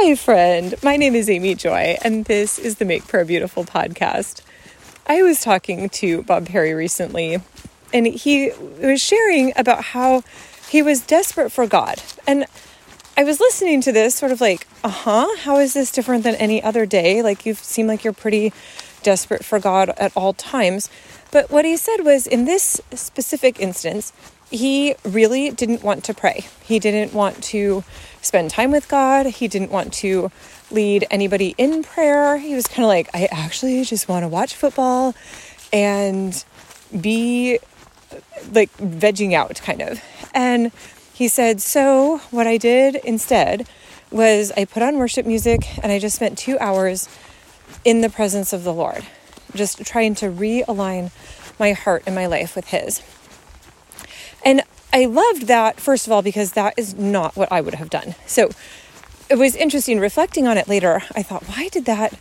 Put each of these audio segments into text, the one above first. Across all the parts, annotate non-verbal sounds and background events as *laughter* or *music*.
Hi, friend. My name is Amy Joy, and this is the Make Prayer Beautiful podcast. I was talking to Bob Perry recently, and he was sharing about how he was desperate for God. And I was listening to this, sort of like, uh huh, how is this different than any other day? Like, you seem like you're pretty desperate for God at all times. But what he said was in this specific instance, he really didn't want to pray. He didn't want to spend time with God. He didn't want to lead anybody in prayer. He was kind of like, I actually just want to watch football and be like vegging out, kind of. And he said, So, what I did instead was I put on worship music and I just spent two hours in the presence of the Lord, just trying to realign my heart and my life with His. And I loved that, first of all, because that is not what I would have done. So it was interesting reflecting on it later. I thought, why did that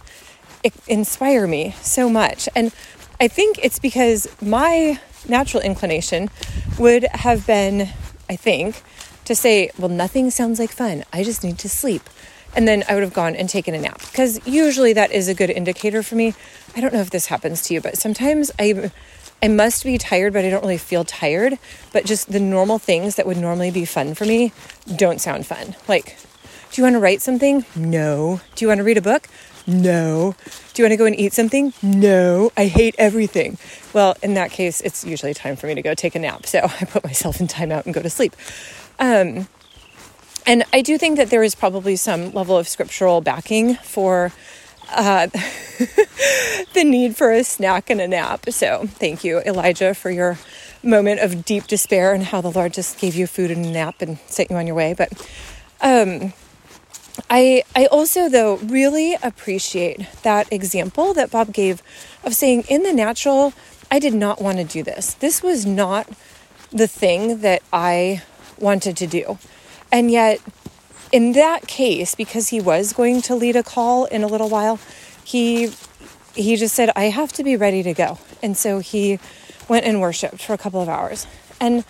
inspire me so much? And I think it's because my natural inclination would have been, I think, to say, well, nothing sounds like fun. I just need to sleep. And then I would have gone and taken a nap because usually that is a good indicator for me. I don't know if this happens to you, but sometimes I I must be tired, but I don't really feel tired. But just the normal things that would normally be fun for me don't sound fun. Like, do you want to write something? No. Do you want to read a book? No. Do you want to go and eat something? No. I hate everything. Well, in that case, it's usually time for me to go take a nap. So *laughs* I put myself in timeout and go to sleep. Um, and I do think that there is probably some level of scriptural backing for uh, *laughs* the need for a snack and a nap. So thank you, Elijah, for your moment of deep despair and how the Lord just gave you food and a nap and sent you on your way. But um, I I also though really appreciate that example that Bob gave of saying in the natural, I did not want to do this. This was not the thing that I wanted to do. And yet in that case, because he was going to lead a call in a little while, he he just said, I have to be ready to go. And so he went and worshiped for a couple of hours. And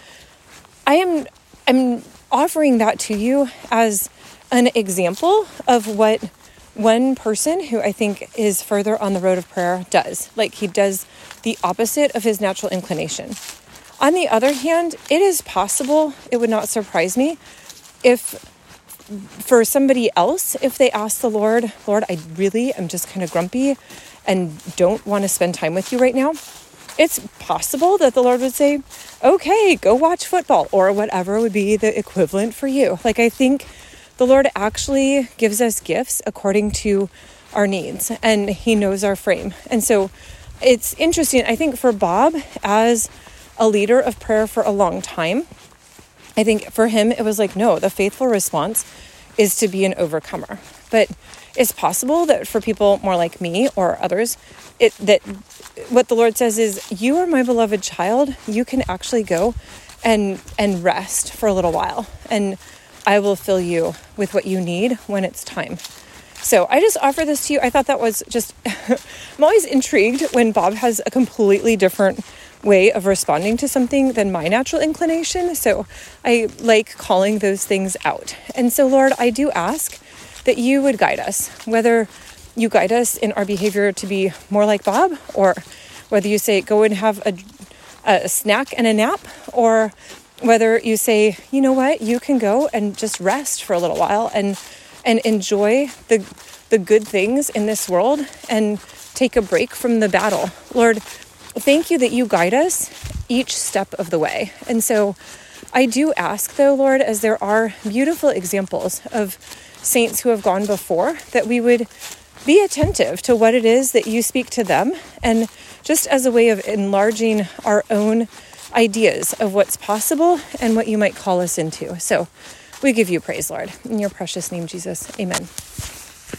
I am I'm offering that to you as an example of what one person who I think is further on the road of prayer does. Like he does the opposite of his natural inclination. On the other hand, it is possible, it would not surprise me if for somebody else, if they ask the Lord, Lord, I really am just kind of grumpy and don't want to spend time with you right now, it's possible that the Lord would say, okay, go watch football or whatever would be the equivalent for you. Like, I think the Lord actually gives us gifts according to our needs and He knows our frame. And so it's interesting. I think for Bob, as a leader of prayer for a long time, I think for him, it was like, no, the faithful response is to be an overcomer. But it's possible that for people more like me or others, it that what the Lord says is, you are my beloved child. You can actually go and and rest for a little while, and I will fill you with what you need when it's time. So I just offer this to you. I thought that was just, *laughs* I'm always intrigued when Bob has a completely different way of responding to something than my natural inclination. So I like calling those things out. And so, Lord, I do ask that you would guide us, whether you guide us in our behavior to be more like Bob, or whether you say go and have a, a snack and a nap, or whether you say, you know what, you can go and just rest for a little while and and enjoy the the good things in this world and take a break from the battle. Lord, thank you that you guide us each step of the way. And so I do ask, though, Lord, as there are beautiful examples of saints who have gone before, that we would be attentive to what it is that you speak to them and just as a way of enlarging our own ideas of what's possible and what you might call us into. So we give you praise, Lord. In your precious name, Jesus. Amen.